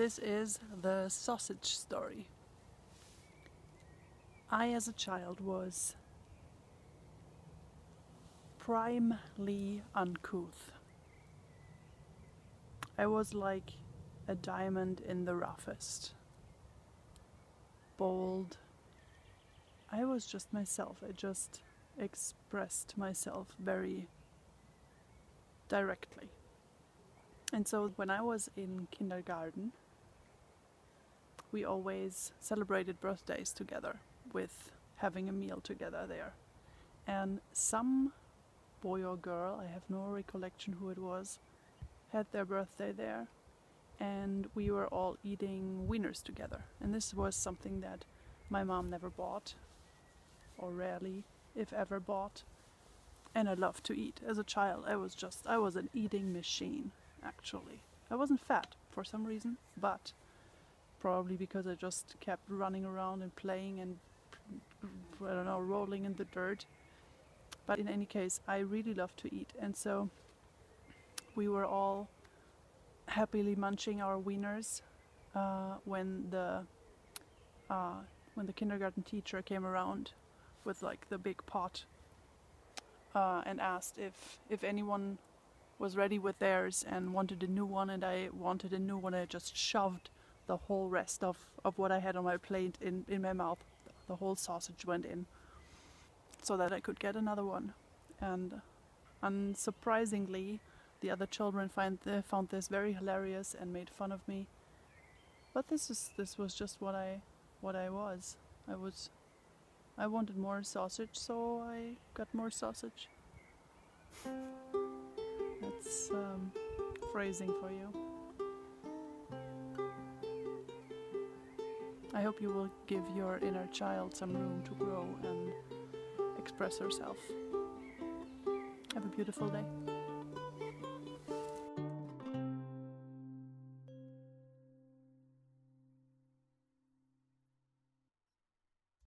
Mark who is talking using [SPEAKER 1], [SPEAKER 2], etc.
[SPEAKER 1] This is the sausage story. I, as a child, was primely uncouth. I was like a diamond in the roughest. Bold. I was just myself. I just expressed myself very directly. And so when I was in kindergarten, we always celebrated birthdays together with having a meal together there. And some boy or girl, I have no recollection who it was, had their birthday there. And we were all eating wieners together. And this was something that my mom never bought, or rarely, if ever, bought. And I loved to eat. As a child, I was just, I was an eating machine, actually. I wasn't fat for some reason, but probably because I just kept running around and playing and I don't know, rolling in the dirt. But in any case, I really love to eat, and so we were all happily munching our wieners uh, when the uh, when the kindergarten teacher came around with like the big pot uh, and asked if if anyone was ready with theirs and wanted a new one, and I wanted a new one. I just shoved the whole rest of, of what I had on my plate in, in my mouth. The whole sausage went in so that I could get another one. And unsurprisingly, the other children find found this very hilarious and made fun of me. But this is this was just what I what I was. I was I wanted more sausage, so I got more sausage. That's um, phrasing for you. I hope you will give your inner child some room to grow and express herself. Have a beautiful day.